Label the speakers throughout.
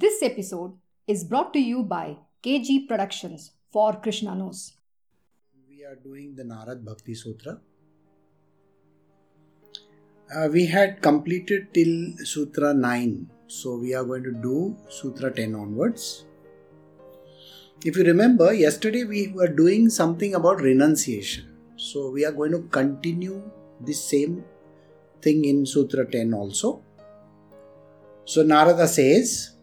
Speaker 1: This episode is brought to you by KG Productions for Krishna Knows.
Speaker 2: We are doing the Narad Bhakti Sutra. Uh, we had completed till Sutra 9, so we are going to do Sutra 10 onwards. If you remember, yesterday we were doing something about renunciation. So we are going to continue the same thing in Sutra 10 also. So Narada says,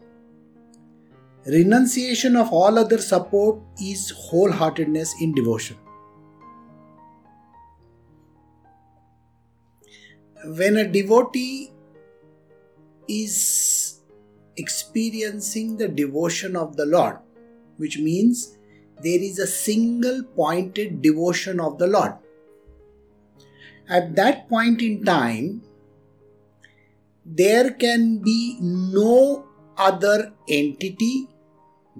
Speaker 2: Renunciation of all other support is wholeheartedness in devotion. When a devotee is experiencing the devotion of the Lord, which means there is a single pointed devotion of the Lord. At that point in time, there can be no other entity,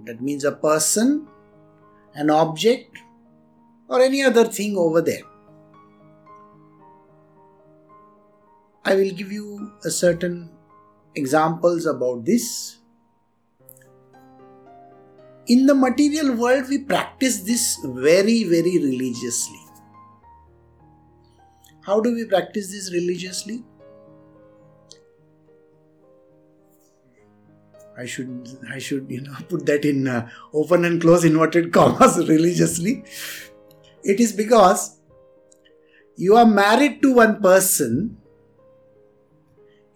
Speaker 2: that means a person, an object, or any other thing over there. I will give you a certain examples about this. In the material world, we practice this very, very religiously. How do we practice this religiously? I should I should you know put that in uh, open and close inverted commas religiously. It is because you are married to one person,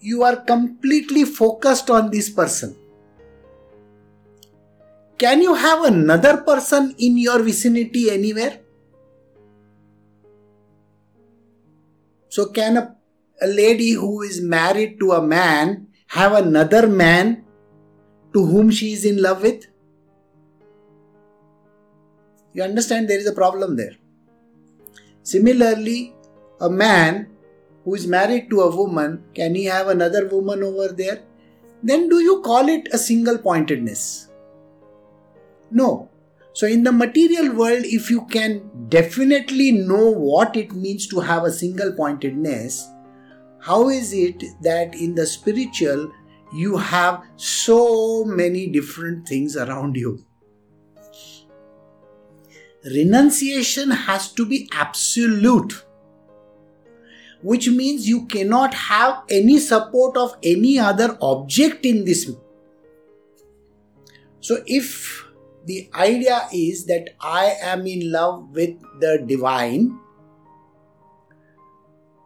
Speaker 2: you are completely focused on this person. Can you have another person in your vicinity anywhere? So, can a, a lady who is married to a man have another man to whom she is in love with? You understand there is a problem there. Similarly, a man who is married to a woman, can he have another woman over there? Then do you call it a single pointedness? No. So, in the material world, if you can definitely know what it means to have a single pointedness, how is it that in the spiritual you have so many different things around you. Renunciation has to be absolute, which means you cannot have any support of any other object in this. So, if the idea is that I am in love with the divine,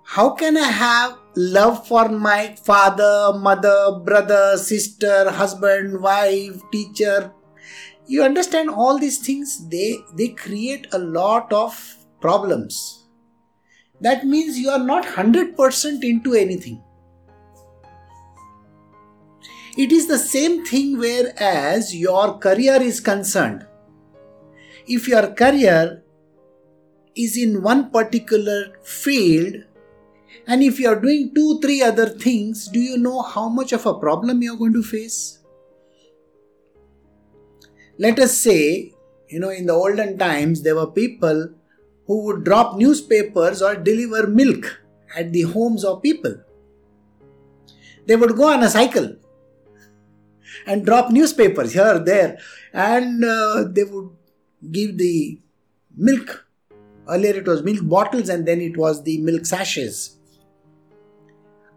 Speaker 2: how can I have love for my father, mother, brother, sister, husband, wife, teacher? You understand all these things, they, they create a lot of problems. That means you are not 100% into anything. It is the same thing whereas your career is concerned. If your career is in one particular field, and if you are doing two, three other things, do you know how much of a problem you are going to face? Let us say, you know, in the olden times, there were people who would drop newspapers or deliver milk at the homes of people. They would go on a cycle and drop newspapers here, there, and uh, they would give the milk. Earlier it was milk bottles and then it was the milk sachets.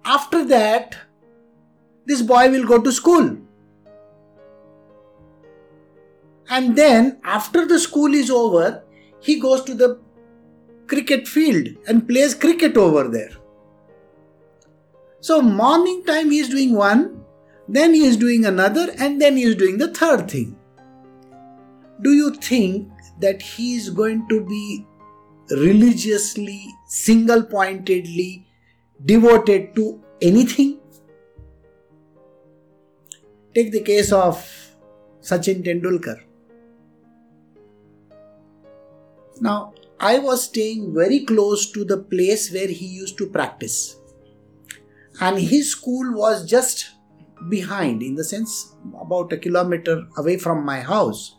Speaker 2: After that, this boy will go to school. And then, after the school is over, he goes to the cricket field and plays cricket over there. So, morning time he is doing one, then he is doing another, and then he is doing the third thing. Do you think that he is going to be religiously, single pointedly devoted to anything. Take the case of Sachin Tendulkar. Now, I was staying very close to the place where he used to practice, and his school was just behind, in the sense, about a kilometer away from my house.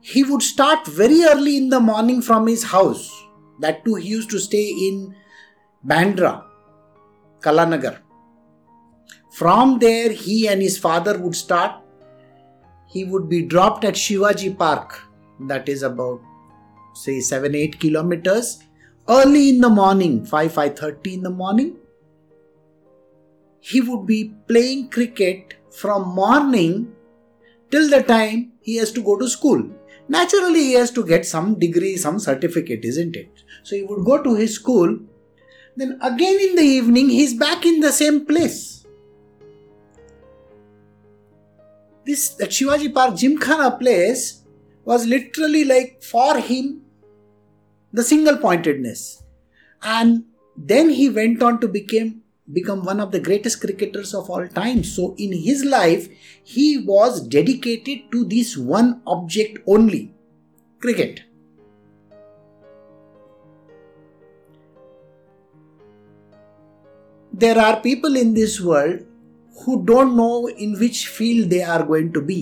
Speaker 2: He would start very early in the morning from his house that too, he used to stay in Bandra, Kalanagar. From there, he and his father would start. He would be dropped at Shivaji Park, that is about say 7 8 kilometers early in the morning 5 5:30 in the morning he would be playing cricket from morning till the time he has to go to school naturally he has to get some degree some certificate isn't it so he would go to his school. Then again in the evening he's back in the same place. This that shivaji park gymkhana place was literally like for him the single pointedness. And then he went on to become become one of the greatest cricketers of all time. So in his life he was dedicated to this one object only cricket there are people in this world who don't know in which field they are going to be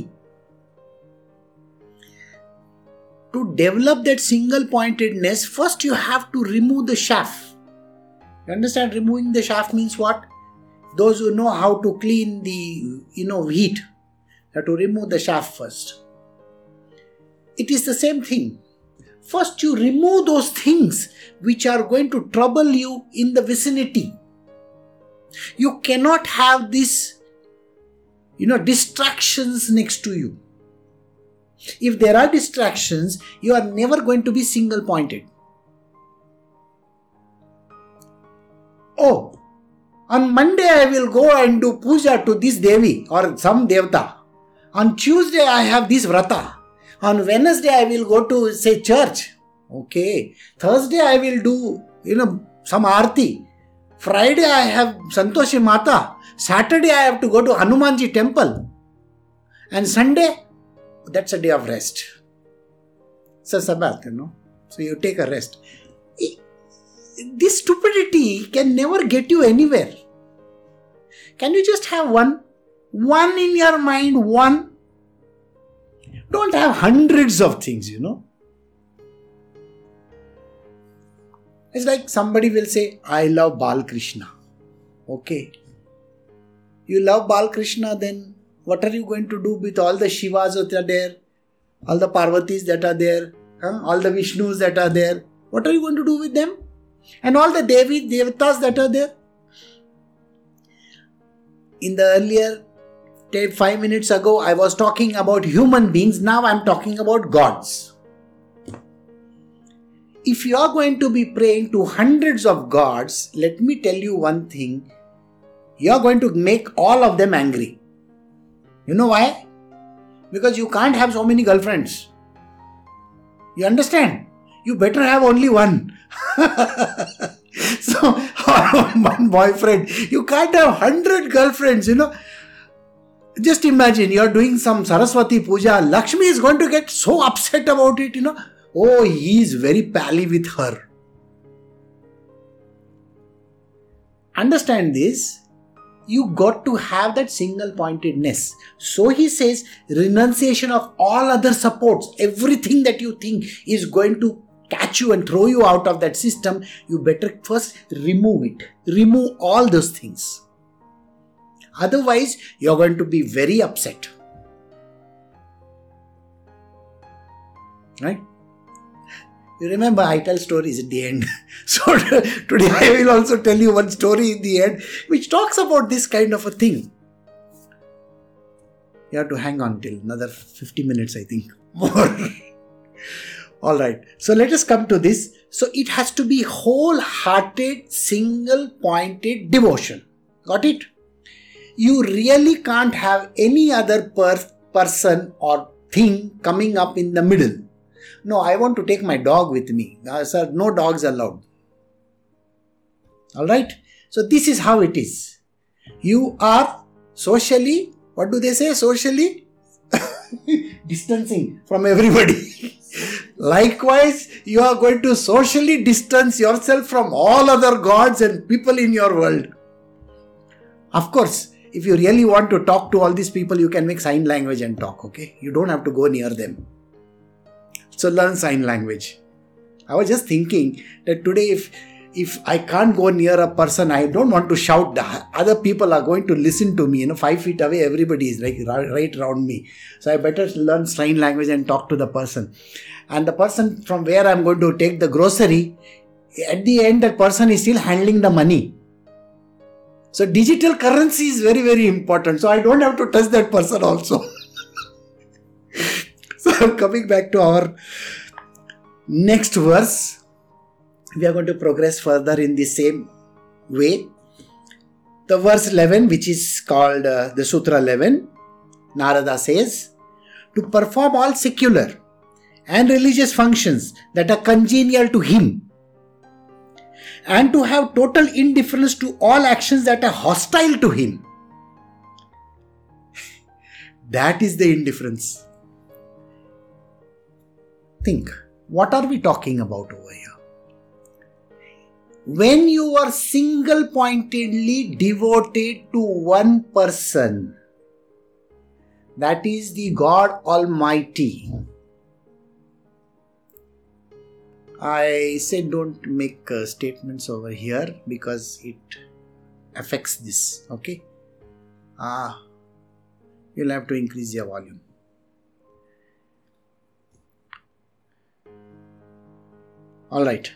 Speaker 2: to develop that single pointedness first you have to remove the shaft you understand? Removing the shaft means what? Those who know how to clean the you know heat have to remove the shaft first. It is the same thing. First, you remove those things which are going to trouble you in the vicinity. You cannot have this, you know, distractions next to you. If there are distractions, you are never going to be single pointed. oh, on Monday I will go and do puja to this Devi or some Devta. On Tuesday I have this Vrata. On Wednesday I will go to say church. Okay. Thursday I will do, you know, some Aarti. Friday I have Santoshi Mata. Saturday I have to go to Hanumanji temple. And Sunday, that's a day of rest. It's a Sabbath, you know. So you take a rest this stupidity can never get you anywhere. Can you just have one? One in your mind, one. Don't have hundreds of things, you know. It's like somebody will say, I love Bal Krishna. Okay. You love Bal Krishna, then what are you going to do with all the Shivas that are there, all the Parvatis that are there, huh? all the Vishnus that are there? What are you going to do with them? and all the Devi Devatas that are there. In the earlier 5 minutes ago, I was talking about human beings, now I am talking about gods. If you are going to be praying to hundreds of gods, let me tell you one thing you are going to make all of them angry. You know why? Because you can't have so many girlfriends. You understand? You better have only one. so one boyfriend you can't have 100 girlfriends you know just imagine you're doing some saraswati puja lakshmi is going to get so upset about it you know oh he is very pally with her understand this you got to have that single pointedness so he says renunciation of all other supports everything that you think is going to catch you and throw you out of that system, you better first remove it. Remove all those things. Otherwise, you're going to be very upset. Right? You remember, I tell stories at the end. so today I will also tell you one story in the end which talks about this kind of a thing. You have to hang on till another 50 minutes, I think. More. All right. So let us come to this. So it has to be wholehearted, single pointed devotion. Got it? You really can't have any other per- person or thing coming up in the middle. No, I want to take my dog with me. Uh, sir, no dogs allowed. All right. So this is how it is. You are socially, what do they say? Socially distancing from everybody. Likewise, you are going to socially distance yourself from all other gods and people in your world. Of course, if you really want to talk to all these people, you can make sign language and talk, okay? You don't have to go near them. So learn sign language. I was just thinking that today, if if I can't go near a person, I don't want to shout. The other people are going to listen to me. You know, five feet away, everybody is like right around me. So I better learn sign language and talk to the person. And the person from where I'm going to take the grocery, at the end, that person is still handling the money. So digital currency is very, very important. So I don't have to touch that person also. so coming back to our next verse we are going to progress further in the same way. The verse 11, which is called uh, the Sutra 11, Narada says, to perform all secular and religious functions that are congenial to him, and to have total indifference to all actions that are hostile to him. that is the indifference. Think, what are we talking about over here? when you are single pointedly devoted to one person, that is the God Almighty. I said don't make uh, statements over here because it affects this. Okay. Ah, you'll have to increase your volume. All right.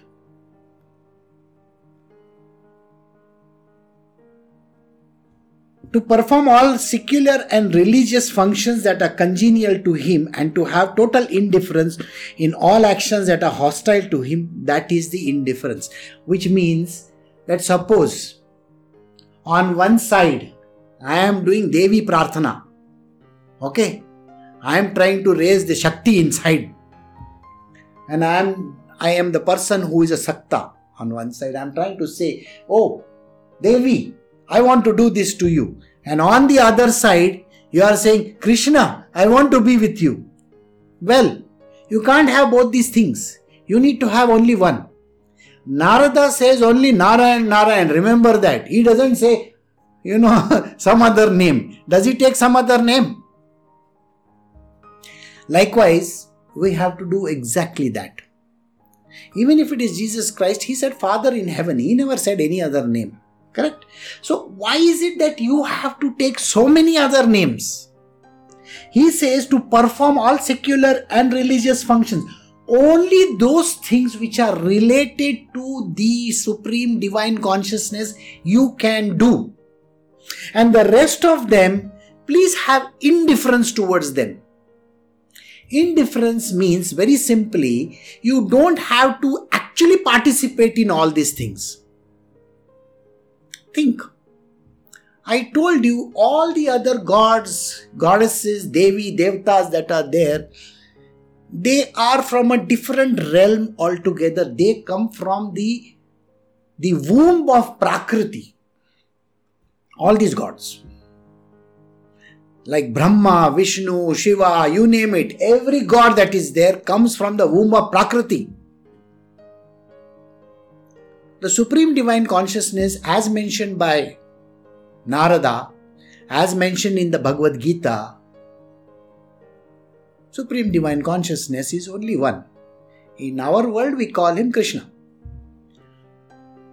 Speaker 2: to perform all secular and religious functions that are congenial to him and to have total indifference in all actions that are hostile to him that is the indifference which means that suppose on one side i am doing devi prarthana okay i am trying to raise the shakti inside and i am i am the person who is a sakta on one side i am trying to say oh devi I want to do this to you. And on the other side, you are saying, Krishna, I want to be with you. Well, you can't have both these things. You need to have only one. Narada says only Narayan, Narayan. Remember that. He doesn't say, you know, some other name. Does he take some other name? Likewise, we have to do exactly that. Even if it is Jesus Christ, he said Father in heaven. He never said any other name. Correct? So, why is it that you have to take so many other names? He says to perform all secular and religious functions. Only those things which are related to the supreme divine consciousness you can do. And the rest of them, please have indifference towards them. Indifference means very simply, you don't have to actually participate in all these things. Think. I told you all the other gods, goddesses, Devi, Devtas that are there, they are from a different realm altogether. They come from the, the womb of Prakriti. All these gods. Like Brahma, Vishnu, Shiva, you name it. Every god that is there comes from the womb of Prakriti. The Supreme Divine Consciousness, as mentioned by Narada, as mentioned in the Bhagavad Gita, Supreme Divine Consciousness is only one. In our world, we call him Krishna.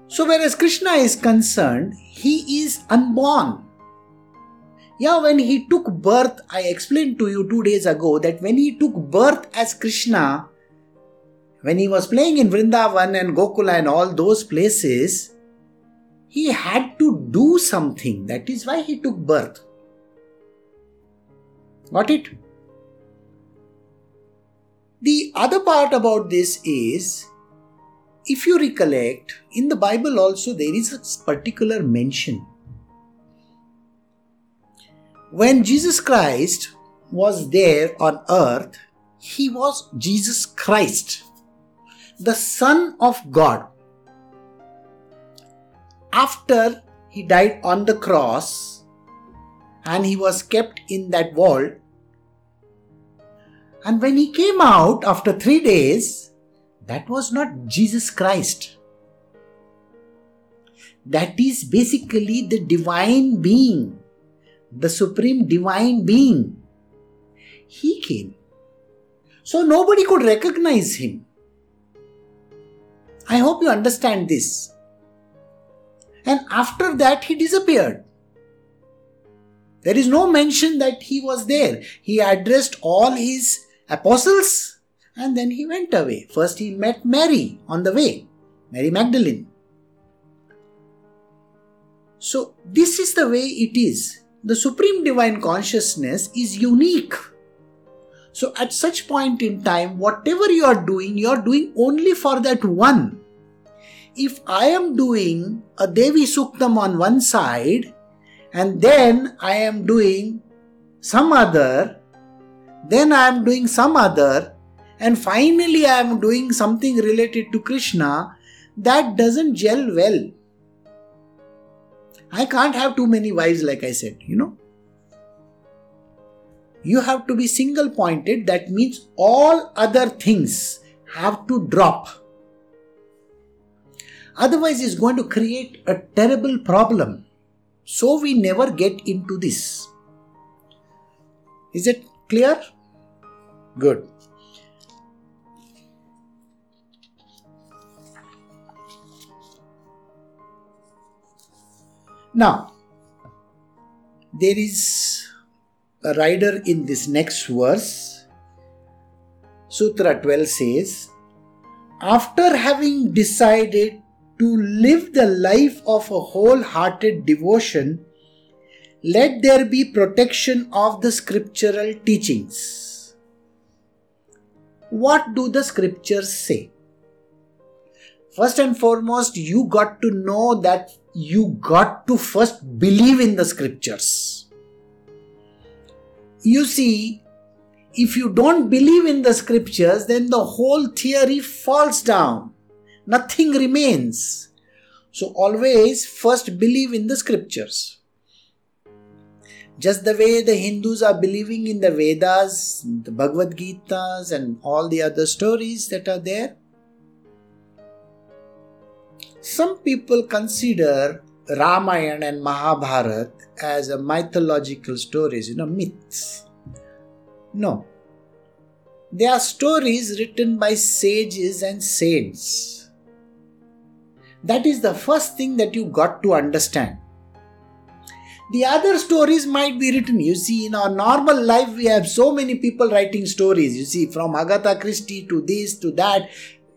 Speaker 2: So, whereas Krishna is concerned, he is unborn. Yeah, when he took birth, I explained to you two days ago that when he took birth as Krishna, when he was playing in Vrindavan and Gokula and all those places, he had to do something. That is why he took birth. Got it? The other part about this is if you recollect, in the Bible also there is a particular mention. When Jesus Christ was there on earth, he was Jesus Christ the Son of God. After he died on the cross and he was kept in that vault, and when he came out after three days, that was not Jesus Christ. That is basically the divine being, the supreme divine being. He came. So nobody could recognize him. I hope you understand this. And after that, he disappeared. There is no mention that he was there. He addressed all his apostles and then he went away. First, he met Mary on the way, Mary Magdalene. So, this is the way it is. The Supreme Divine Consciousness is unique. So, at such point in time, whatever you are doing, you are doing only for that one. If I am doing a Devi Suktam on one side, and then I am doing some other, then I am doing some other, and finally I am doing something related to Krishna, that doesn't gel well. I can't have too many wives, like I said, you know. You have to be single pointed, that means all other things have to drop. Otherwise, it's going to create a terrible problem. So, we never get into this. Is it clear? Good. Now, there is a rider in this next verse. Sutra 12 says, After having decided to live the life of a wholehearted devotion, let there be protection of the scriptural teachings. What do the scriptures say? First and foremost, you got to know that you got to first believe in the scriptures. You see, if you don't believe in the scriptures, then the whole theory falls down. Nothing remains. So, always first believe in the scriptures. Just the way the Hindus are believing in the Vedas, the Bhagavad Gitas, and all the other stories that are there, some people consider Ramayana and Mahabharata as a mythological stories, you know, myths. No. They are stories written by sages and saints. That is the first thing that you got to understand. The other stories might be written. You see, in our normal life, we have so many people writing stories. You see, from Agatha Christie to this to that.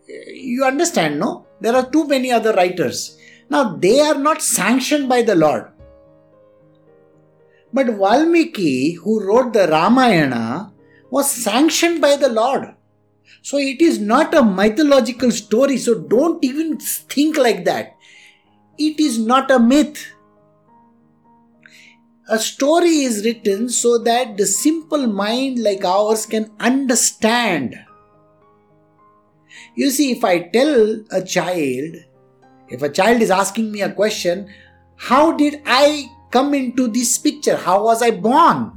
Speaker 2: You understand, no? There are too many other writers. Now, they are not sanctioned by the Lord. But Valmiki, who wrote the Ramayana, was sanctioned by the Lord. So it is not a mythological story. So don't even think like that. It is not a myth. A story is written so that the simple mind like ours can understand you see, if I tell a child, if a child is asking me a question, how did I come into this picture? How was I born?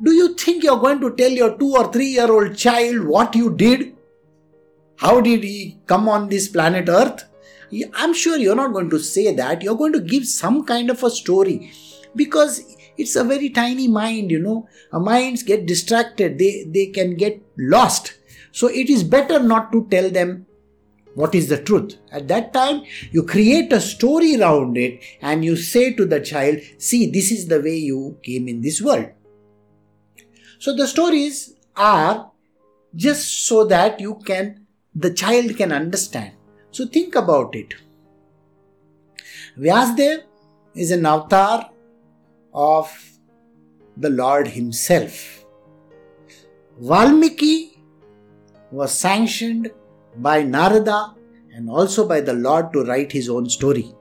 Speaker 2: Do you think you're going to tell your two or three year old child what you did? How did he come on this planet Earth? I'm sure you're not going to say that. You're going to give some kind of a story because it's a very tiny mind, you know. Our minds get distracted, they, they can get lost. So it is better not to tell them what is the truth. At that time, you create a story around it and you say to the child, See, this is the way you came in this world. So the stories are just so that you can, the child can understand. So think about it. Vyasdev is an avatar of the Lord Himself. Valmiki was sanctioned by Narada and also by the Lord to write his own story.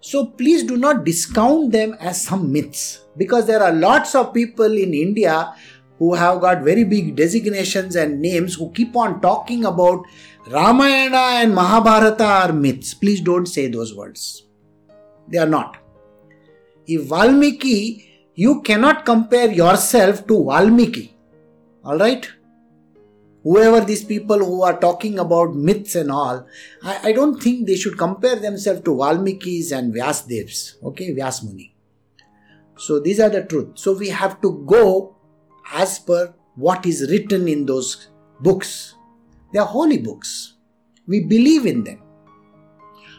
Speaker 2: So please do not discount them as some myths because there are lots of people in India who have got very big designations and names who keep on talking about Ramayana and Mahabharata are myths. Please don't say those words. They are not. If Valmiki, you cannot compare yourself to Valmiki. Alright? Whoever these people who are talking about myths and all, I, I don't think they should compare themselves to Valmiki's and Vyasdevs, okay, Vyasmuni. So these are the truth. So we have to go as per what is written in those books. They are holy books. We believe in them.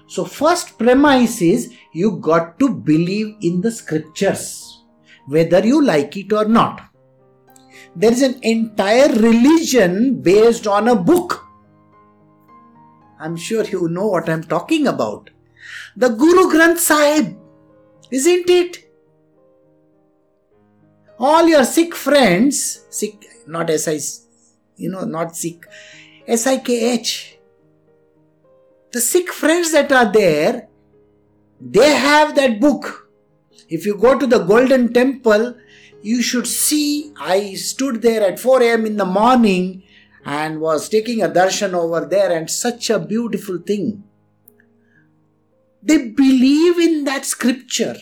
Speaker 2: So, first premise is you got to believe in the scriptures, whether you like it or not. There is an entire religion based on a book. I'm sure you know what I'm talking about. The Guru Granth Sahib, isn't it? All your Sikh friends, Sikh, not S I, you know, not Sikh, S I K H. The Sikh friends that are there, they have that book. If you go to the Golden Temple, you should see. I stood there at 4 a.m. in the morning and was taking a darshan over there, and such a beautiful thing. They believe in that scripture.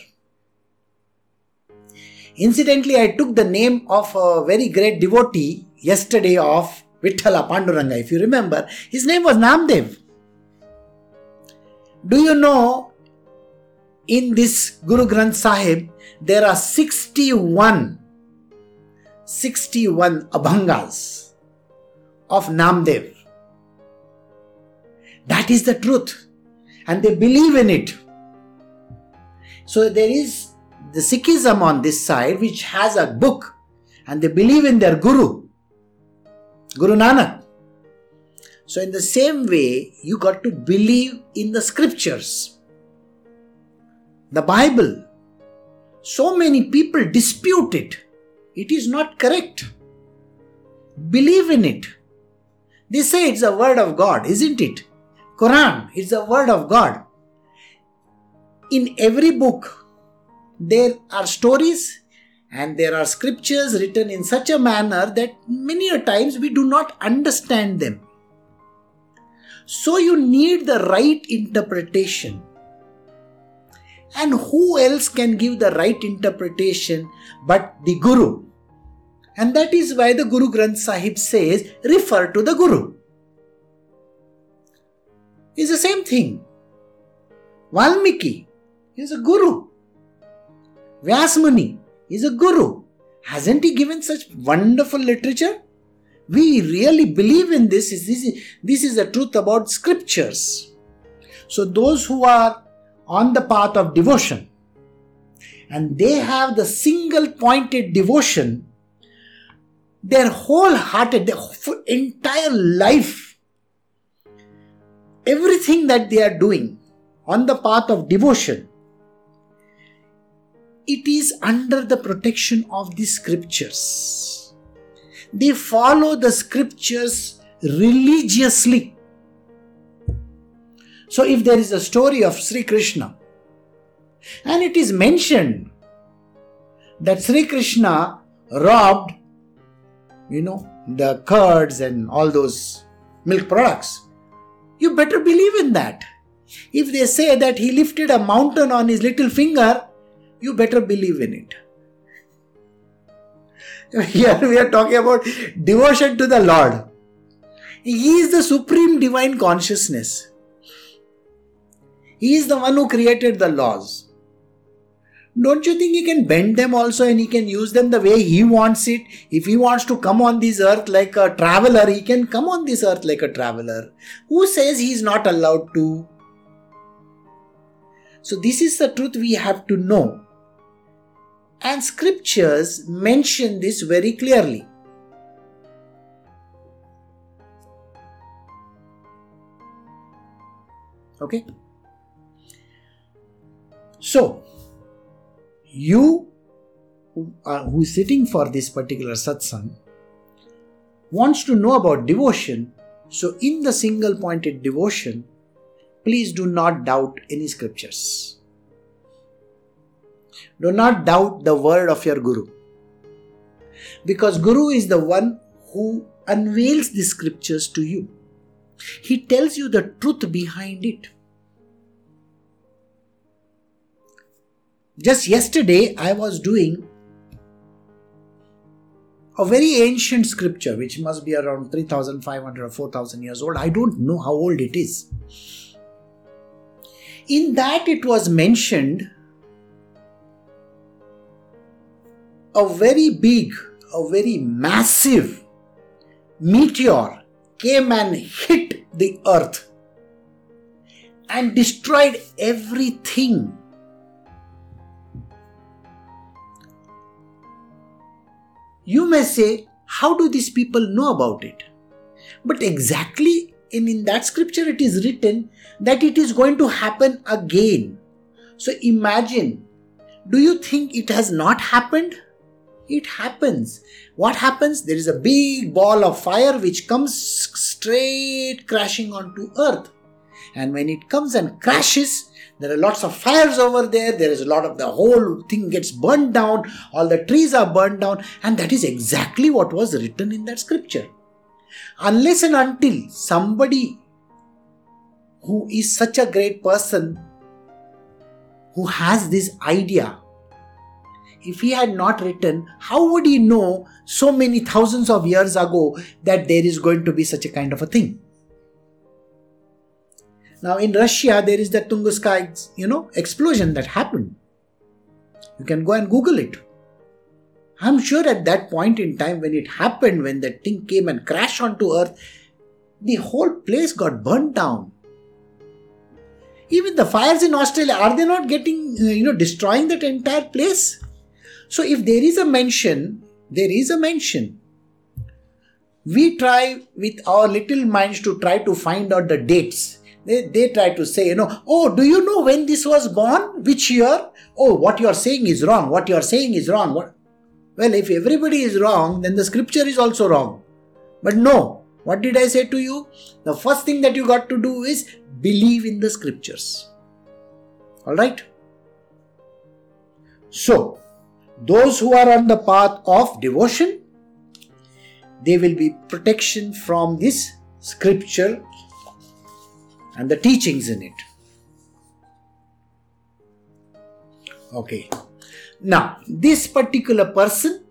Speaker 2: Incidentally, I took the name of a very great devotee yesterday of Vithala Panduranga, if you remember. His name was Namdev. Do you know in this Guru Granth Sahib there are 61 61 abhangas of Namdev. That is the truth and they believe in it. So there is the Sikhism on this side which has a book and they believe in their Guru, Guru Nanak. So, in the same way, you got to believe in the scriptures, the Bible. So many people dispute it. It is not correct. Believe in it. They say it's a word of God, isn't it? Quran is a word of God. In every book, there are stories and there are scriptures written in such a manner that many a times we do not understand them. So you need the right interpretation. And who else can give the right interpretation but the Guru? And that is why the Guru Granth Sahib says, refer to the Guru. It's the same thing. Valmiki is a Guru. Vyasmuni is a Guru. Hasn't he given such wonderful literature? We really believe in this. This is, this is the truth about scriptures. So, those who are on the path of devotion and they have the single pointed devotion, their wholehearted, their entire life, everything that they are doing on the path of devotion, it is under the protection of the scriptures. They follow the scriptures religiously. So, if there is a story of Sri Krishna, and it is mentioned that Sri Krishna robbed, you know, the curds and all those milk products, you better believe in that. If they say that he lifted a mountain on his little finger, you better believe in it. Here we are talking about devotion to the Lord. He is the supreme divine consciousness. He is the one who created the laws. Don't you think he can bend them also and he can use them the way he wants it? If he wants to come on this earth like a traveler, he can come on this earth like a traveler. Who says he is not allowed to? So, this is the truth we have to know. And scriptures mention this very clearly. Okay? So, you who, who is sitting for this particular satsang wants to know about devotion. So, in the single pointed devotion, please do not doubt any scriptures. Do not doubt the word of your Guru. Because Guru is the one who unveils the scriptures to you. He tells you the truth behind it. Just yesterday, I was doing a very ancient scripture which must be around 3500 or 4000 years old. I don't know how old it is. In that, it was mentioned a very big, a very massive meteor came and hit the earth. and destroyed everything. You may say, How do these people know about it? But exactly in, in that scripture, it is written that it is going to happen again. So imagine, do you think it has not happened? It happens. What happens? There is a big ball of fire which comes straight crashing onto earth. And when it comes and crashes, there are lots of fires over there. There is a lot of the whole thing gets burned down. All the trees are burned down. And that is exactly what was written in that scripture. Unless and until somebody who is such a great person who has this idea if he had not written, how would he know so many thousands of years ago that there is going to be such a kind of a thing? Now in Russia, there is the Tunguska, you know, explosion that happened. You can go and Google it. I'm sure at that point in time when it happened, when that thing came and crashed onto Earth, the whole place got burnt down. Even the fires in Australia, are they not getting, uh, you know, destroying that entire place? So if there is a mention, there is a mention. We try with our little minds to try to find out the dates. They, they try to say, you know, oh, do you know when this was born? Which year? Oh, what you are saying is wrong. What you are saying is wrong. What? Well, if everybody is wrong, then the scripture is also wrong. But no, what did I say to you? The first thing that you got to do is believe in the scriptures. Alright? So, those who are on the path of devotion, they will be protection from this scripture and the teachings in it. Okay. Now, this particular person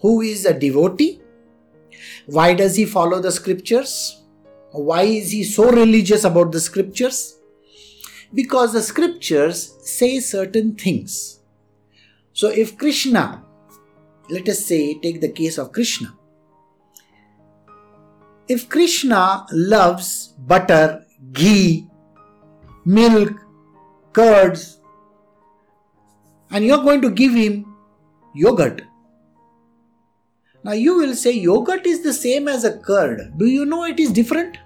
Speaker 2: who is a devotee, why does he follow the scriptures? Why is he so religious about the scriptures? Because the scriptures say certain things so, if Krishna, let us say, take the case of Krishna, if Krishna loves butter, ghee, milk, curds, and you're going to give him yogurt. Now you will say yogurt is the same as a curd. Do you know it is different?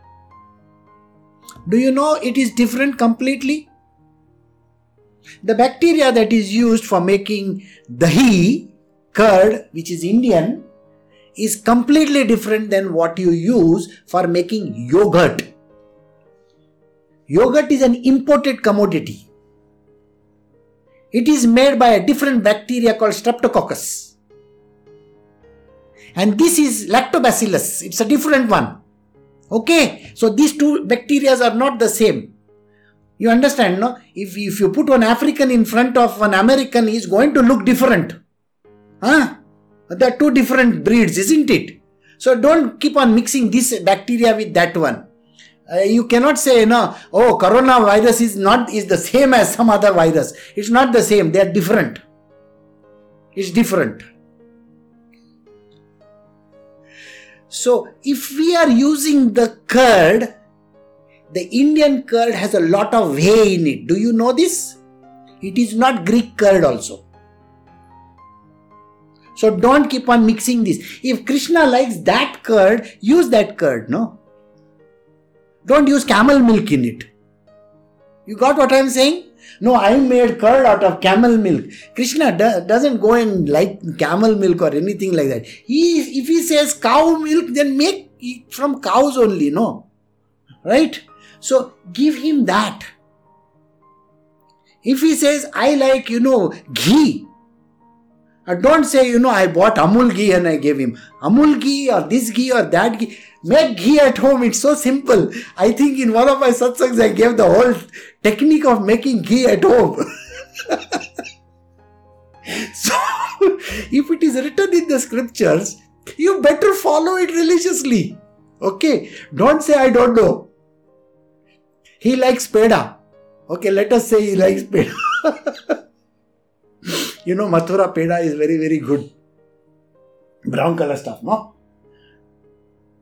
Speaker 2: Do you know it is different completely? The bacteria that is used for making dahi, curd, which is Indian, is completely different than what you use for making yogurt. Yogurt is an imported commodity. It is made by a different bacteria called Streptococcus. And this is Lactobacillus. It's a different one. Okay, so these two bacteria are not the same. You understand, no? If, if you put one African in front of an American, he's going to look different. Huh? They're two different breeds, isn't it? So don't keep on mixing this bacteria with that one. Uh, you cannot say, no, oh, coronavirus is not is the same as some other virus. It's not the same. They are different. It's different. So if we are using the curd the Indian curd has a lot of whey in it. Do you know this? It is not Greek curd also. So don't keep on mixing this. If Krishna likes that curd, use that curd, no? Don't use camel milk in it. You got what I'm saying? No, I made curd out of camel milk. Krishna do- doesn't go and like camel milk or anything like that. He, if he says cow milk, then make it from cows only, no? Right? So give him that. If he says, I like, you know, ghee, uh, don't say, you know, I bought Amul ghee and I gave him Amul ghee or this ghee or that ghee. Make ghee at home. It's so simple. I think in one of my satsangs I gave the whole technique of making ghee at home. so, if it is written in the scriptures, you better follow it religiously. Okay? Don't say, I don't know. He likes peda. Okay, let us say he likes peda. you know, Mathura peda is very, very good. Brown color stuff, no?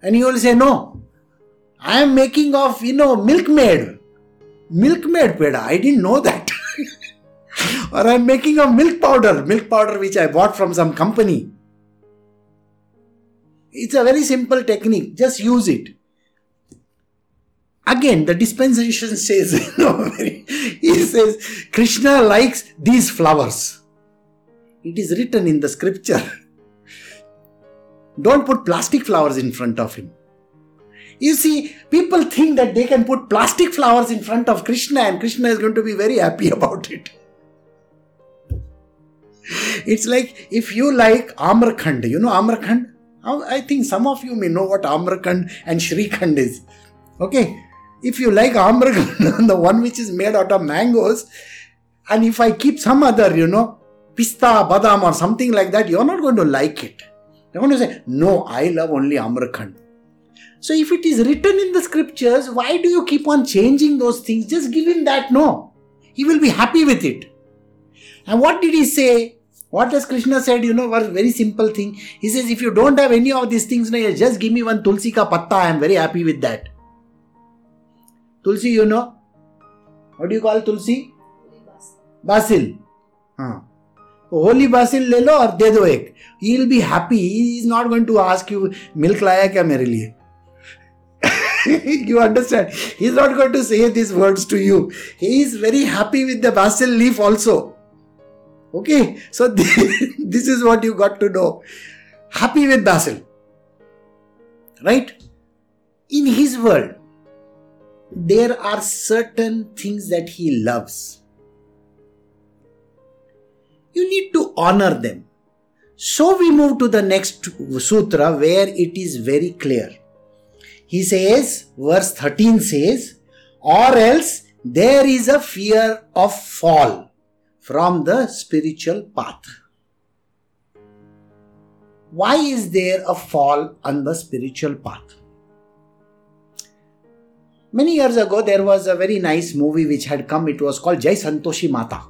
Speaker 2: And he will say, No, I am making of, you know, milkmaid. milkmaid peda. I didn't know that. or I'm making a milk powder, milk powder which I bought from some company. It's a very simple technique. Just use it. Again, the dispensation says, you know, he says, Krishna likes these flowers. It is written in the scripture. Don't put plastic flowers in front of him. You see, people think that they can put plastic flowers in front of Krishna and Krishna is going to be very happy about it. It's like if you like Amarkhand, you know Amarkhand? I think some of you may know what Amarkhand and Shrikhand is. Okay, if you like Amarkhand, the one which is made out of mangoes, and if I keep some other, you know, pista, badam, or something like that, you're not going to like it. You're going to say, No, I love only Amarkhand. So if it is written in the scriptures, why do you keep on changing those things? Just give him that no. He will be happy with it. And what did he say? What does Krishna said? You know, a very simple thing. He says, if you don't have any of these things, no, just give me one tulsi ka patta. I am very happy with that. Tulsi, you know, what do you call tulsi? Basil. हाँ Holi basil ले लो और दे दो एक he will be happy is not going to ask you milk लाया क्या मेरे लिए you understand? He's not going to say these words to you. He is very happy with the basil leaf also. Okay, so this is what you got to know. Happy with basil. Right? In his world, there are certain things that he loves. You need to honor them. So we move to the next sutra where it is very clear he says, verse 13 says, or else there is a fear of fall from the spiritual path. Why is there a fall on the spiritual path? Many years ago, there was a very nice movie which had come. It was called Jai Santoshi Mata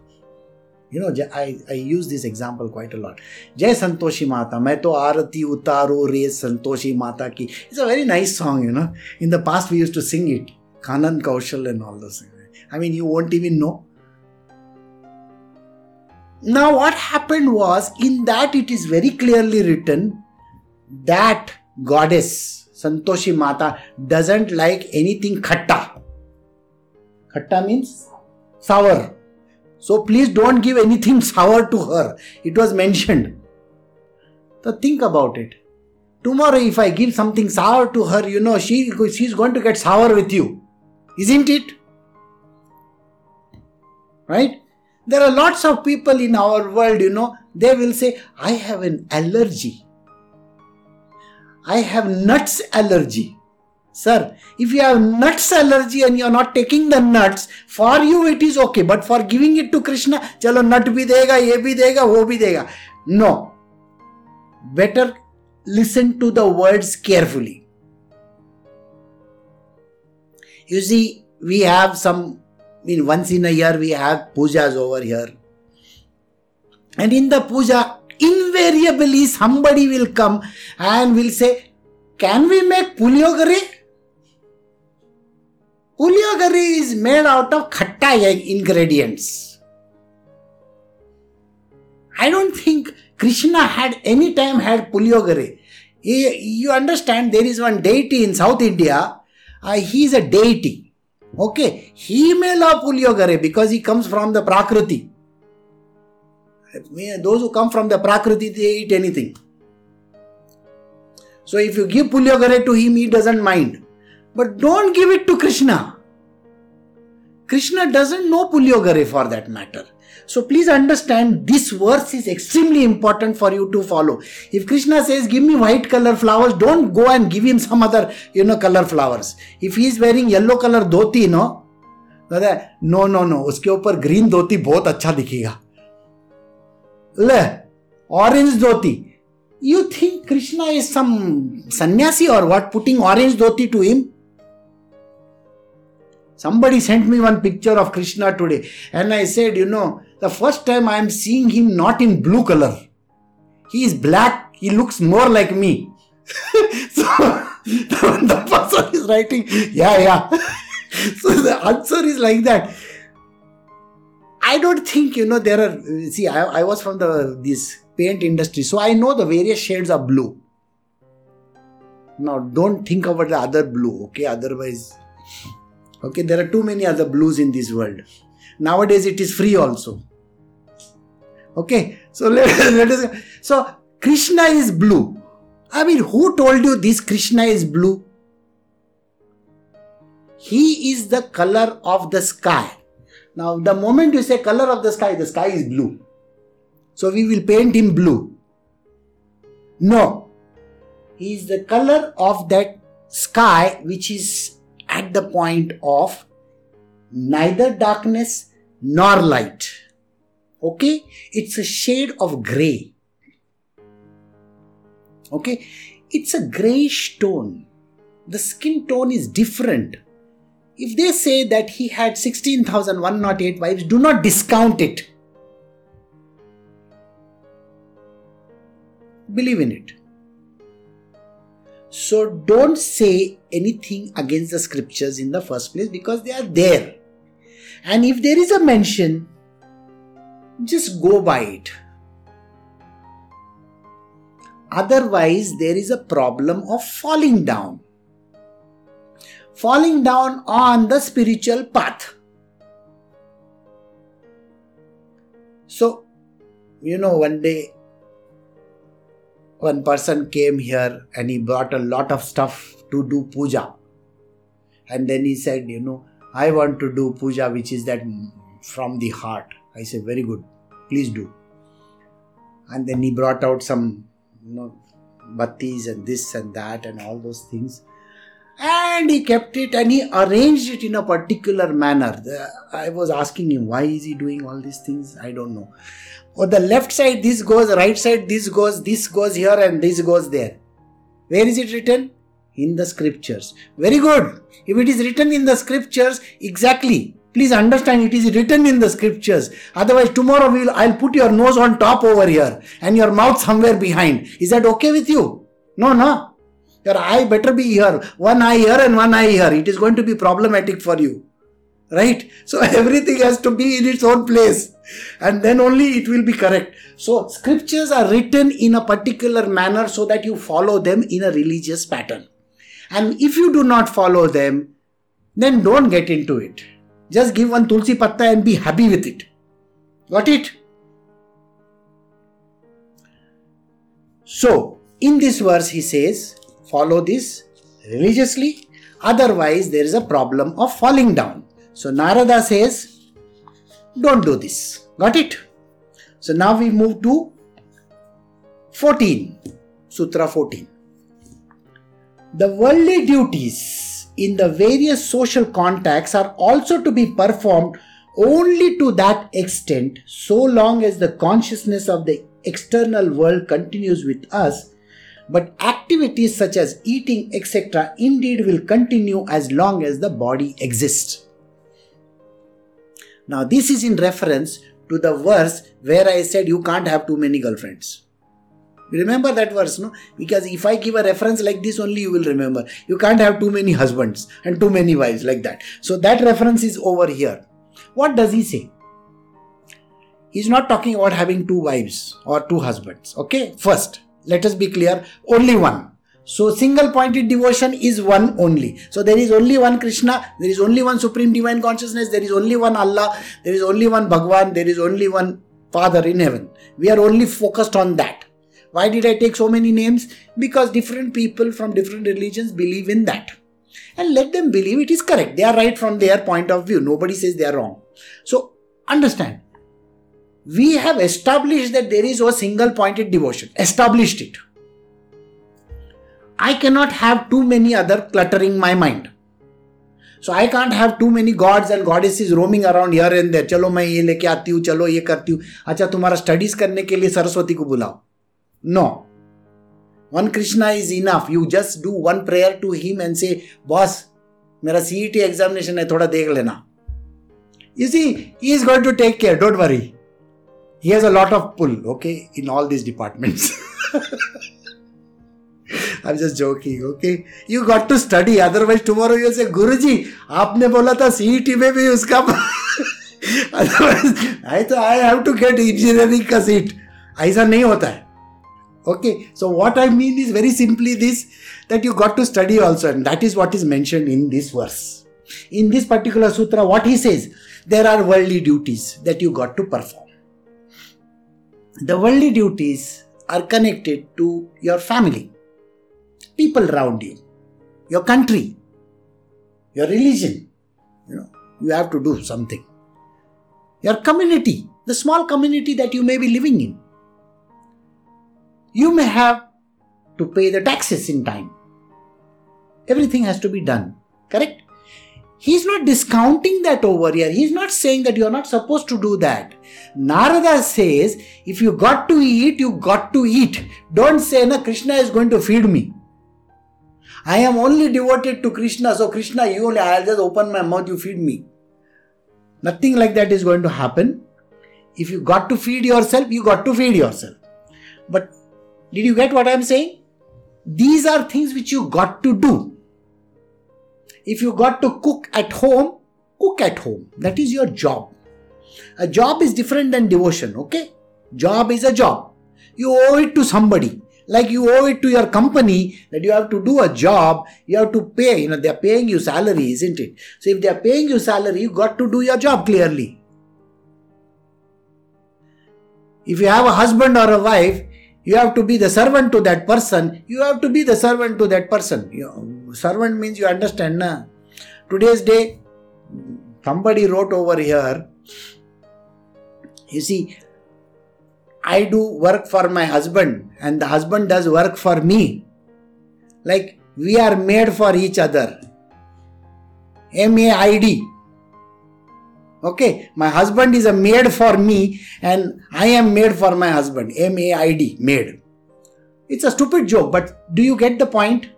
Speaker 2: you know I, I use this example quite a lot. Jai santoshi mata main to aarati utaru re santoshi mata ki. It's a very nice song you know. In the past we used to sing it kanan kaushal and all those i mean you won't even know. Now what happened was in that it is very clearly written that goddess santoshi mata doesn't like anything khatta. Khatta means sour. So please don't give anything sour to her. It was mentioned. So think about it. Tomorrow, if I give something sour to her, you know, she, she's going to get sour with you. Isn't it? Right? There are lots of people in our world, you know, they will say, I have an allergy. I have nuts allergy. Sir, if you have nuts allergy and you are not taking the nuts, for you it is okay. But for giving it to Krishna, chalo nut bhi dega, ye bhi dega, wo bhi dega. No. Better listen to the words carefully. You see, we have some, I mean, once in a year we have pujas over here. And in the puja, invariably somebody will come and will say, Can we make puliogare? Puliogare is made out of khatta ingredients. I don't think Krishna had any time had puliogare. You understand, there is one deity in South India. Uh, he is a deity. Okay, he may love puliogare because he comes from the prakriti. Those who come from the prakriti, they eat anything. So if you give puliogare to him, he doesn't mind. But don't give it to Krishna. Krishna doesn't know Pulyogare for that matter. So please understand this verse is extremely important for you to follow. If Krishna says, Give me white color flowers, don't go and give him some other, you know, color flowers. If he is wearing yellow color dhoti, no, no, no, no, उसके ऊपर green dhoti बहुत अच्छा दिखेगा ले orange dhoti you think Krishna is some sannyasi or what? Putting orange dhoti to him? Somebody sent me one picture of Krishna today, and I said, you know, the first time I am seeing him not in blue color. He is black, he looks more like me. so the person is writing, yeah, yeah. so the answer is like that. I don't think you know there are. See, I, I was from the this paint industry, so I know the various shades of blue. Now, don't think about the other blue, okay? Otherwise, okay, there are too many other blues in this world. Nowadays, it is free also. Okay, so let, let us. So, Krishna is blue. I mean, who told you this Krishna is blue? He is the color of the sky. Now, the moment you say color of the sky, the sky is blue. So, we will paint him blue. No, he is the color of that sky which is at the point of neither darkness nor light. Okay? It's a shade of gray. Okay? It's a grayish tone. The skin tone is different. If they say that he had 16,108 wives, do not discount it. Believe in it. So don't say anything against the scriptures in the first place because they are there. And if there is a mention, just go by it. Otherwise, there is a problem of falling down. Falling down on the spiritual path. So, you know, one day one person came here and he brought a lot of stuff to do puja. And then he said, You know, I want to do puja, which is that from the heart. I said, Very good, please do. And then he brought out some, you know, battis and this and that and all those things. And he kept it and he arranged it in a particular manner. I was asking him, why is he doing all these things? I don't know or the left side this goes right side this goes this goes here and this goes there. Where is it written? In the scriptures. Very good. If it is written in the scriptures exactly. Please understand it is written in the scriptures. Otherwise tomorrow we'll i'll put your nose on top over here and your mouth somewhere behind. Is that okay with you? No no. Your eye better be here. One eye here and one eye here. It is going to be problematic for you right? So everything has to be in its own place. And then only it will be correct. So scriptures are written in a particular manner so that you follow them in a religious pattern. And if you do not follow them then don't get into it. Just give one tulsi patta and be happy with it. Got it? So in this verse he says follow this religiously. Otherwise there is a problem of falling down so Narada says, don't do this. Got it? So now we move to 14, Sutra 14. The worldly duties in the various social contacts are also to be performed only to that extent so long as the consciousness of the external world continues with us but activities such as eating etc indeed will continue as long as the body exists now, this is in reference to the verse where I said you can't have too many girlfriends. Remember that verse, no? Because if I give a reference like this, only you will remember. You can't have too many husbands and too many wives like that. So that reference is over here. What does he say? He's not talking about having two wives or two husbands. Okay, first, let us be clear only one. So single pointed devotion is one only. So there is only one Krishna, there is only one Supreme Divine Consciousness, there is only one Allah, there is only one Bhagwan, there is only one Father in heaven. We are only focused on that. Why did I take so many names? Because different people from different religions believe in that. And let them believe it is correct. They are right from their point of view. Nobody says they are wrong. So understand. We have established that there is a single pointed devotion. Established it I cannot have too many other cluttering my mind. So I can't have too many gods and goddess is roaming around here and there चलो, मैं ये लेके आती हूँ, चलो, ये करती हूँ। अच्छा तुम्हारा स्टडीज़ करने के लिए सरस्वती को बुलाओ। No one Krishna is enough you just do one prayer to him and say boss मेरा सीईटी एग्जामिनेशन है, थोड़ा देख लेना. You see he is going to take care don't worry he has a lot of pull okay in all this departments I'm just joking, okay? You got to study, otherwise tomorrow you'll say, Guruji, आपने बोला था CET में भी उसका otherwise I तो I have to get engineering का seat ऐसा नहीं होता है okay so what i mean is very simply this that you got to study also and that is what is mentioned in this verse in this particular sutra what he says there are worldly duties that you got to perform the worldly duties are connected to your family people around you your country your religion you know you have to do something your community the small community that you may be living in you may have to pay the taxes in time. Everything has to be done. Correct? He's not discounting that over here. He's not saying that you're not supposed to do that. Narada says, if you got to eat, you got to eat. Don't say, na Krishna is going to feed me. I am only devoted to Krishna, so Krishna, you only, I'll just open my mouth, you feed me. Nothing like that is going to happen. If you got to feed yourself, you got to feed yourself. But did you get what I'm saying? These are things which you got to do. If you got to cook at home, cook at home. That is your job. A job is different than devotion, okay? Job is a job. You owe it to somebody. Like you owe it to your company that you have to do a job, you have to pay. You know, they're paying you salary, isn't it? So if they're paying you salary, you got to do your job clearly. If you have a husband or a wife, you have to be the servant to that person. You have to be the servant to that person. You, servant means you understand, na? Today's day, somebody wrote over here. You see, I do work for my husband, and the husband does work for me. Like we are made for each other. M A I D. Okay, my husband is a maid for me and I am made for my husband. M A I D, maid. It's a stupid joke, but do you get the point?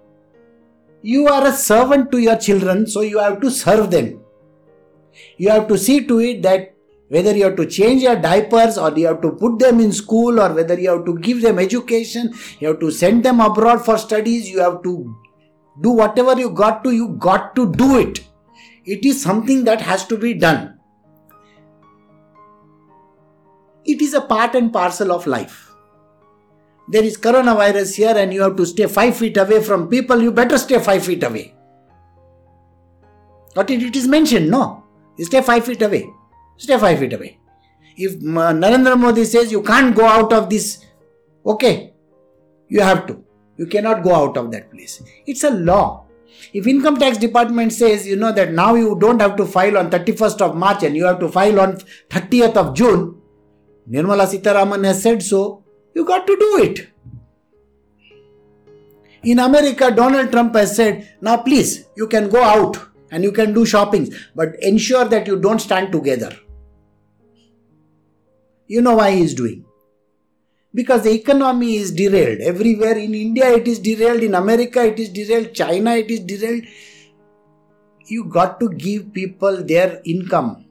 Speaker 2: You are a servant to your children, so you have to serve them. You have to see to it that whether you have to change your diapers or you have to put them in school or whether you have to give them education, you have to send them abroad for studies, you have to do whatever you got to, you got to do it. It is something that has to be done. It is a part and parcel of life. There is coronavirus here and you have to stay 5 feet away from people, you better stay 5 feet away. But it is mentioned, no? You stay 5 feet away. Stay 5 feet away. If Narendra Modi says you can't go out of this, okay, you have to. You cannot go out of that place. It's a law. If income tax department says, you know, that now you don't have to file on 31st of March and you have to file on 30th of June, Nirmala Sitharaman has said so, you got to do it. In America, Donald Trump has said, now please, you can go out and you can do shopping, but ensure that you don't stand together. You know why he is doing? Because the economy is derailed. Everywhere in India it is derailed, in America it is derailed, China it is derailed. You got to give people their income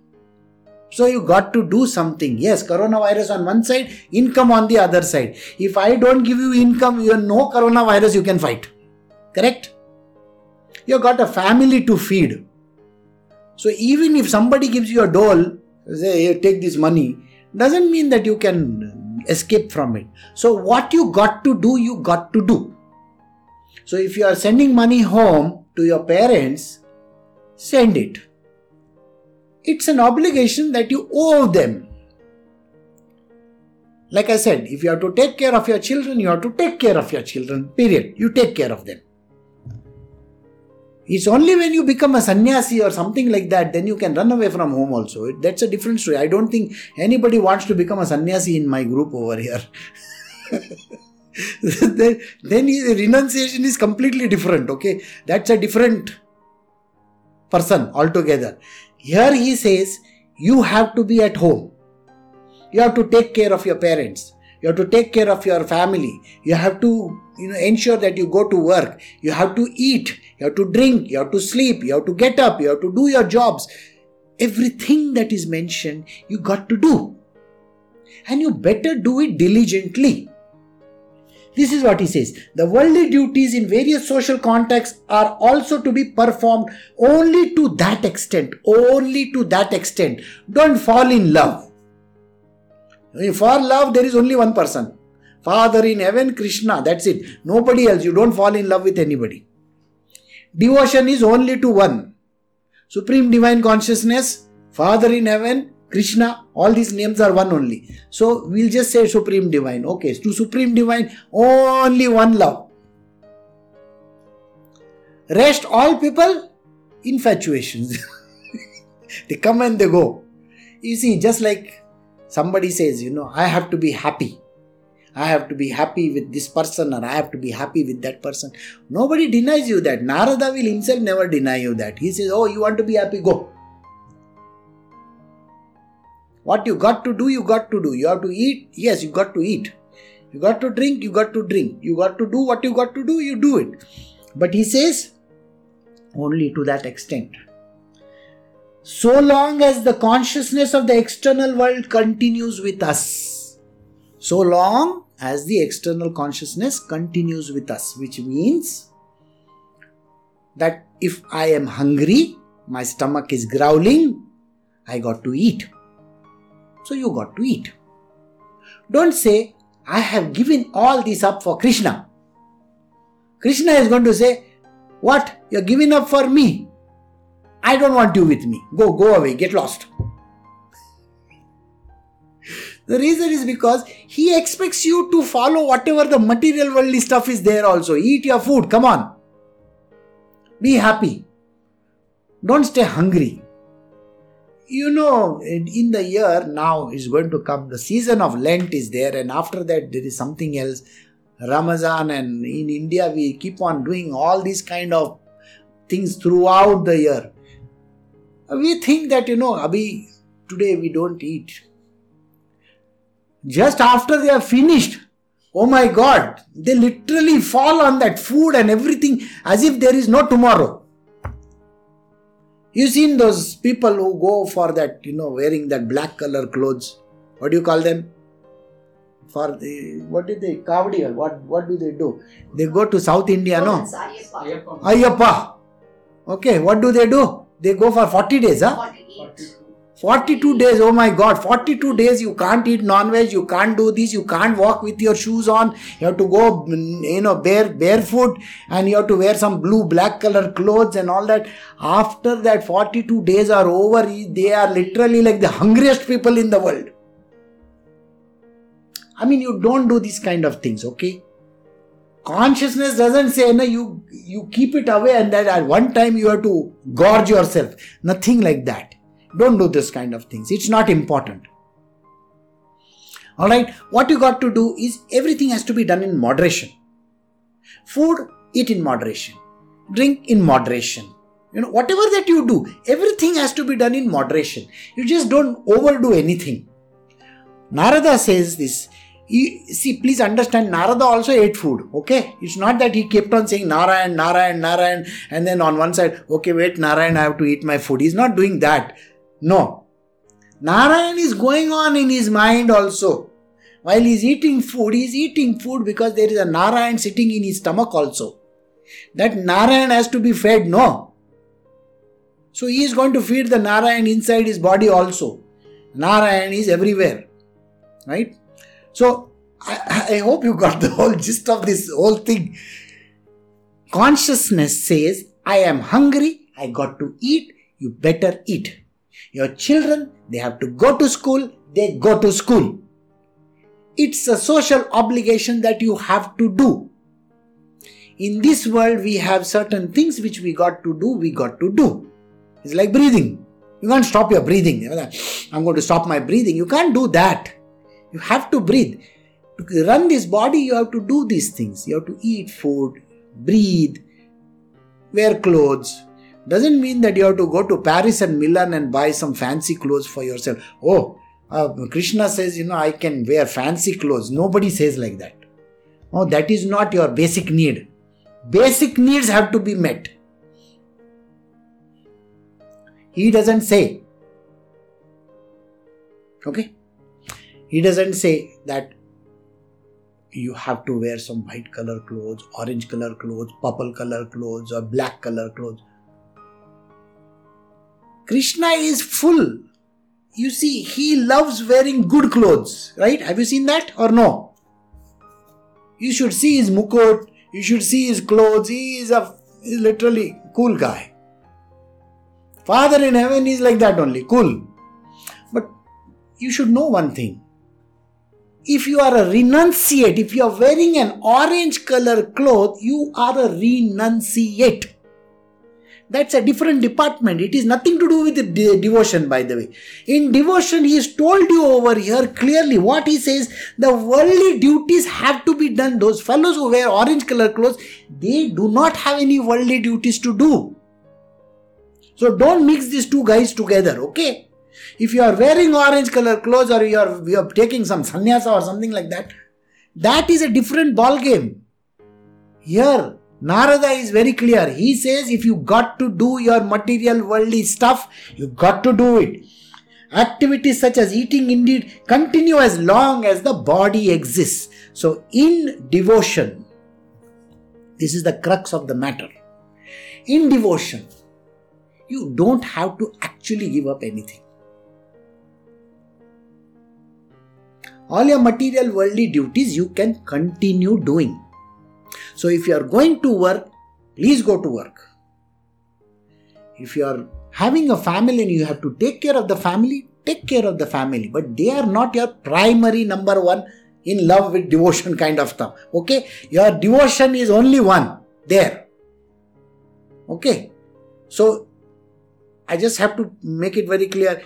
Speaker 2: so you got to do something. Yes, coronavirus on one side, income on the other side. If I don't give you income, you have no coronavirus you can fight. Correct? You got a family to feed. So even if somebody gives you a dole, say, hey, take this money, doesn't mean that you can escape from it. So what you got to do, you got to do. So if you are sending money home to your parents, send it it's an obligation that you owe them. Like I said, if you have to take care of your children, you have to take care of your children, period. You take care of them. It's only when you become a sannyasi or something like that, then you can run away from home also. That's a different story. I don't think anybody wants to become a sannyasi in my group over here. then, then renunciation is completely different, okay? That's a different person altogether. Here he says, you have to be at home. You have to take care of your parents. You have to take care of your family. You have to you know, ensure that you go to work. You have to eat. You have to drink. You have to sleep. You have to get up. You have to do your jobs. Everything that is mentioned, you got to do. And you better do it diligently. This is what he says. The worldly duties in various social contexts are also to be performed only to that extent. Only to that extent. Don't fall in love. For love, there is only one person. Father in heaven, Krishna. That's it. Nobody else. You don't fall in love with anybody. Devotion is only to one. Supreme Divine Consciousness, Father in heaven, Krishna, all these names are one only. So we'll just say Supreme Divine. Okay, to Supreme Divine, only one love. Rest all people, infatuations. they come and they go. You see, just like somebody says, you know, I have to be happy. I have to be happy with this person or I have to be happy with that person. Nobody denies you that. Narada will himself never deny you that. He says, Oh, you want to be happy? Go. What you got to do, you got to do. You have to eat, yes, you got to eat. You got to drink, you got to drink. You got to do what you got to do, you do it. But he says, only to that extent. So long as the consciousness of the external world continues with us, so long as the external consciousness continues with us, which means that if I am hungry, my stomach is growling, I got to eat. So you got to eat. Don't say, I have given all this up for Krishna. Krishna is going to say, What? You're giving up for me. I don't want you with me. Go, go away, get lost. The reason is because he expects you to follow whatever the material worldly stuff is there also. Eat your food, come on. Be happy. Don't stay hungry you know, in the year now is going to come, the season of Lent is there, and after that, there is something else. Ramazan, and in India, we keep on doing all these kind of things throughout the year. We think that, you know, Abhi, today we don't eat. Just after they are finished, oh my God, they literally fall on that food and everything as if there is no tomorrow. You seen those people who go for that, you know, wearing that black color clothes. What do you call them? For the what do they Kavadiya? What what do they do? They go to South India, no? Ayyappa. Okay, what do they do? They go for 40 days, huh? 48. 42 days, oh my god, 42 days you can't eat non-veg, you can't do this, you can't walk with your shoes on, you have to go, mm, you know, bare barefoot and you have to wear some blue, black color clothes and all that. After that 42 days are over, they are literally like the hungriest people in the world. I mean, you don't do these kind of things, okay? Consciousness doesn't say, no, you, you keep it away and that at one time you have to gorge yourself. Nothing like that don't do this kind of things. It's not important. Alright, what you got to do is everything has to be done in moderation. Food, eat in moderation. Drink in moderation. You know, whatever that you do, everything has to be done in moderation. You just don't overdo anything. Narada says this. He, see, please understand, Narada also ate food. Okay, it's not that he kept on saying Narayan, Narayan, Narayan, and then on one side, okay, wait, Narayan, I have to eat my food. He's not doing that. No. Narayan is going on in his mind also. While he's eating food, he's eating food because there is a Narayan sitting in his stomach also. That Narayan has to be fed, no. So he is going to feed the Narayan inside his body also. Narayan is everywhere. Right? So I, I hope you got the whole gist of this whole thing. Consciousness says, I am hungry, I got to eat, you better eat. Your children, they have to go to school, they go to school. It's a social obligation that you have to do. In this world, we have certain things which we got to do, we got to do. It's like breathing. You can't stop your breathing. I'm going to stop my breathing. You can't do that. You have to breathe. To run this body, you have to do these things. You have to eat food, breathe, wear clothes, doesn't mean that you have to go to Paris and Milan and buy some fancy clothes for yourself. Oh, uh, Krishna says, you know, I can wear fancy clothes. Nobody says like that. Oh, that is not your basic need. Basic needs have to be met. He doesn't say. Okay? He doesn't say that you have to wear some white color clothes, orange color clothes, purple color clothes, or black color clothes. Krishna is full. You see, he loves wearing good clothes, right? Have you seen that or no? You should see his mukut, you should see his clothes. He is a he's literally cool guy. Father in heaven is like that only, cool. But you should know one thing. If you are a renunciate, if you are wearing an orange color cloth, you are a renunciate. That's a different department. It is nothing to do with de- devotion, by the way. In devotion, he has told you over here clearly what he says the worldly duties have to be done. Those fellows who wear orange color clothes, they do not have any worldly duties to do. So don't mix these two guys together, okay? If you are wearing orange color clothes or you are, you are taking some sannyasa or something like that, that is a different ball game. Here, Narada is very clear. He says if you got to do your material worldly stuff, you got to do it. Activities such as eating indeed continue as long as the body exists. So, in devotion, this is the crux of the matter. In devotion, you don't have to actually give up anything. All your material worldly duties you can continue doing so if you are going to work, please go to work. If you are having a family and you have to take care of the family, take care of the family. But they are not your primary number one in love with devotion kind of stuff. Okay? Your devotion is only one there. Okay? So I just have to make it very clear.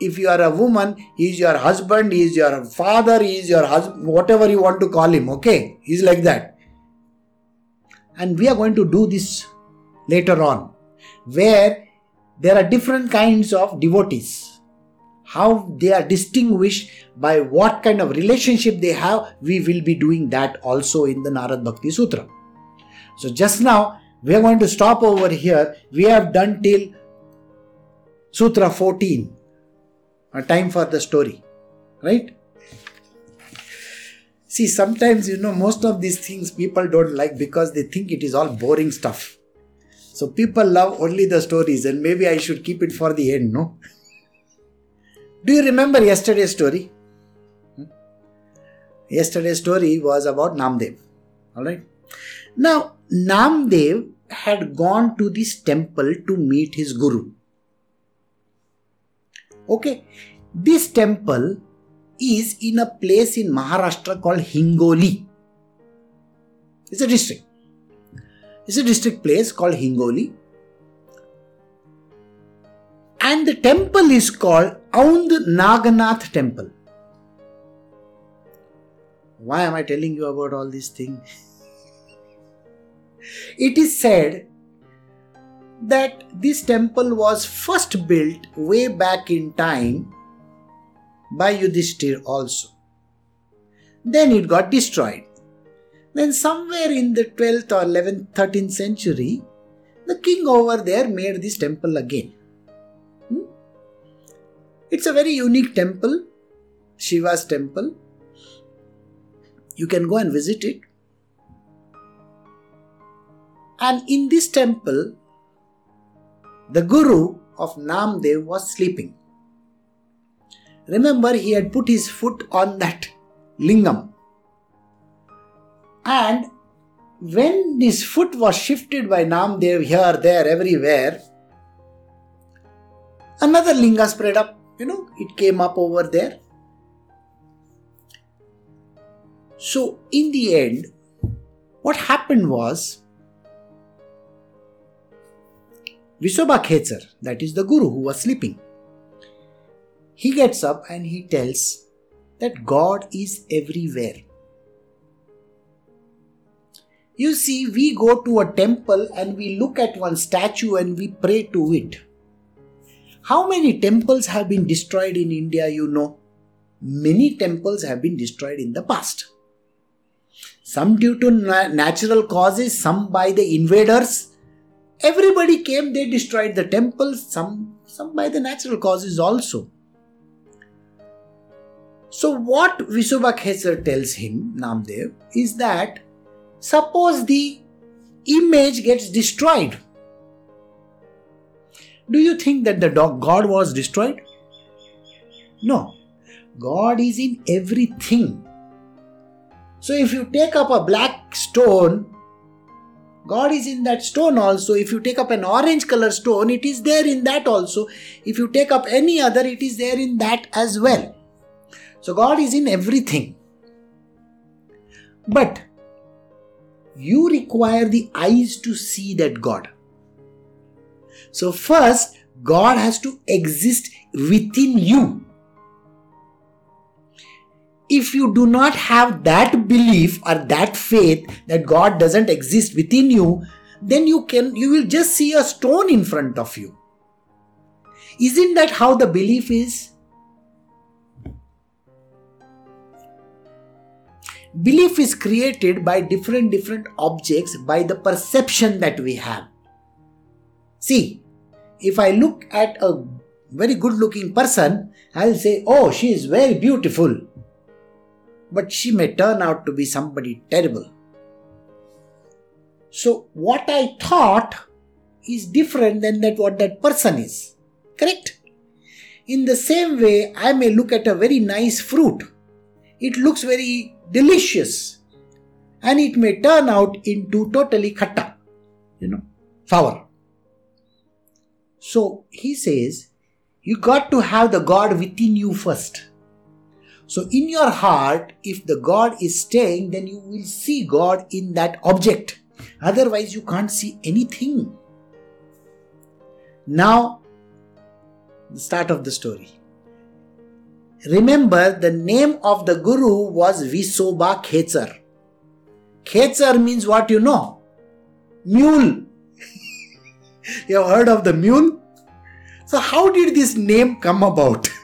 Speaker 2: If you are a woman, he is your husband, he is your father, he is your husband, whatever you want to call him. Okay? He's like that and we are going to do this later on where there are different kinds of devotees. How they are distinguished by what kind of relationship they have we will be doing that also in the narad bhakti sutra. So just now we are going to stop over here. We have done till sutra 14 a time for the story right See, sometimes, you know, most of these things people don't like because they think it is all boring stuff. So people love only the stories, and maybe I should keep it for the end, no? Do you remember yesterday's story? Hmm? Yesterday's story was about Namdev. Alright? Now, Namdev had gone to this temple to meet his guru. Okay, this temple is in a place in Maharashtra called Hingoli. It's a district. It's a district place called Hingoli. And the temple is called Aund Naganath Temple. Why am I telling you about all these things? it is said that this temple was first built way back in time by Yudhishthir also. Then it got destroyed. Then, somewhere in the 12th or 11th, 13th century, the king over there made this temple again. Hmm? It's a very unique temple, Shiva's temple. You can go and visit it. And in this temple, the guru of Namdev was sleeping. Remember, he had put his foot on that lingam. And when his foot was shifted by Namdev here, there, everywhere, another linga spread up. You know, it came up over there. So, in the end, what happened was Visoba Khechar, that is the guru who was sleeping, he gets up and he tells that God is everywhere. You see, we go to a temple and we look at one statue and we pray to it. How many temples have been destroyed in India, you know? Many temples have been destroyed in the past. Some due to natural causes, some by the invaders. Everybody came, they destroyed the temples, some, some by the natural causes also. So, what Visoba Khechar tells him, Namdev, is that suppose the image gets destroyed. Do you think that the God was destroyed? No. God is in everything. So if you take up a black stone, God is in that stone also. If you take up an orange color stone, it is there in that also. If you take up any other, it is there in that as well. So God is in everything. But you require the eyes to see that God. So, first, God has to exist within you if you do not have that belief or that faith that God doesn't exist within you, then you can you will just see a stone in front of you. Isn't that how the belief is? Belief is created by different different objects by the perception that we have. See, if I look at a very good looking person, I'll say, Oh, she is very beautiful but she may turn out to be somebody terrible. So, what I thought is different than that what that person is. Correct? In the same way, I may look at a very nice fruit. It looks very delicious. And it may turn out into totally khatta, you know, sour. So he says, you got to have the God within you first. So, in your heart, if the God is staying, then you will see God in that object. Otherwise, you can't see anything. Now, the start of the story. Remember, the name of the Guru was Visoba Khechar. Khechar means what you know? Mule. you have heard of the mule? So, how did this name come about?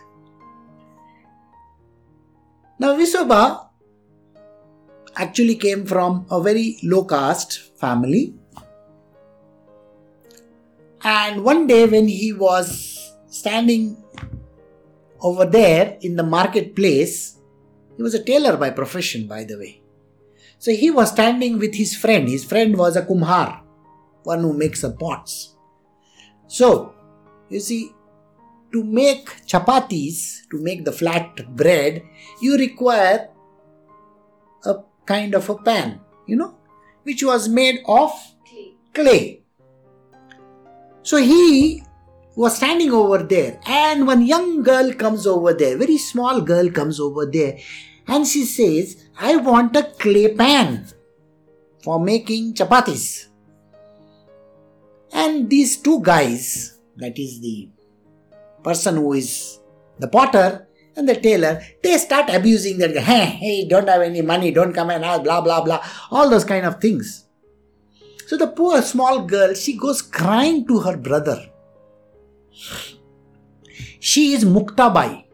Speaker 2: Now, Visoba actually came from a very low caste family. And one day, when he was standing over there in the marketplace, he was a tailor by profession, by the way. So he was standing with his friend. His friend was a kumhar, one who makes the pots. So, you see, to make chapatis, to make the flat bread, you require a kind of a pan, you know, which was made of clay. clay. So he was standing over there, and one young girl comes over there, very small girl comes over there, and she says, I want a clay pan for making chapatis. And these two guys, that is the person who is the potter and the tailor, they start abusing that. Hey, hey, don't have any money, don't come and ask, blah, blah, blah. All those kind of things. So the poor small girl, she goes crying to her brother. She is Muktabai.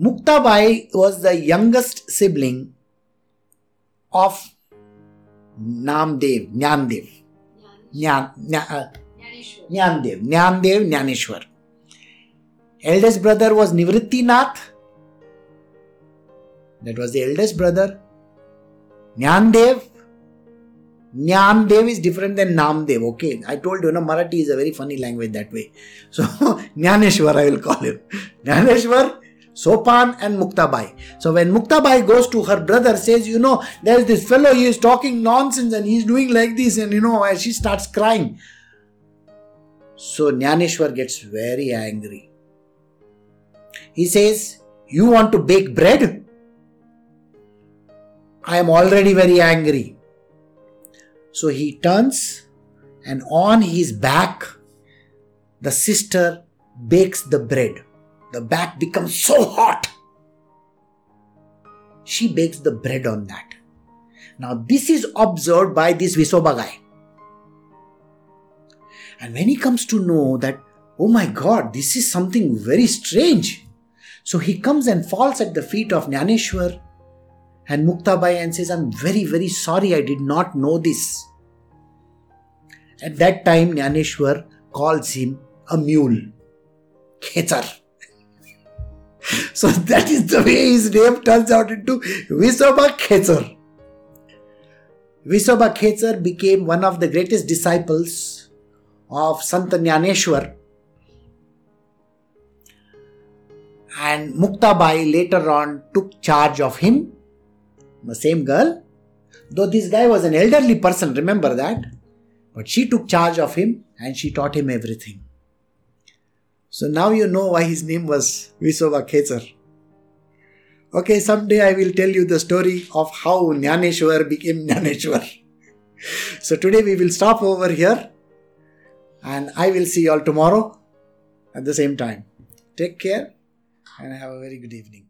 Speaker 2: Muktabai was the youngest sibling of Namdev, Nyandev. Nyan, Nyan, uh, Nyandev, Nyandev, Nyaneshwar. Eldest brother was Nivritti Nath. That was the eldest brother. Nyandev. Nyandev is different than Namdev. Okay, I told you, no, Marathi is a very funny language that way. So, Nyaneshwar, I will call him. Nyaneshwar, Sopan, and Muktabai. So, when Muktabai goes to her brother, says, You know, there's this fellow, he is talking nonsense and he's doing like this, and you know, she starts crying. So, Nyaneshwar gets very angry. He says, You want to bake bread? I am already very angry. So he turns and on his back, the sister bakes the bread. The back becomes so hot. She bakes the bread on that. Now, this is observed by this Visoba guy. And when he comes to know that, oh my god, this is something very strange, so he comes and falls at the feet of Nyaneshwar and Muktabai and says, I'm very, very sorry, I did not know this. At that time, Nyaneshwar calls him a mule. Khechar. so that is the way his name turns out into Visoba Khechar. Visoba Khechar became one of the greatest disciples of Sant Jnaneshwar and Muktabai later on took charge of him, the same girl. Though this guy was an elderly person, remember that. But she took charge of him and she taught him everything. So now you know why his name was Visoba Khechar. Okay, someday I will tell you the story of how Jnaneshwar became Jnaneshwar. so today we will stop over here and I will see you all tomorrow at the same time. Take care and have a very good evening.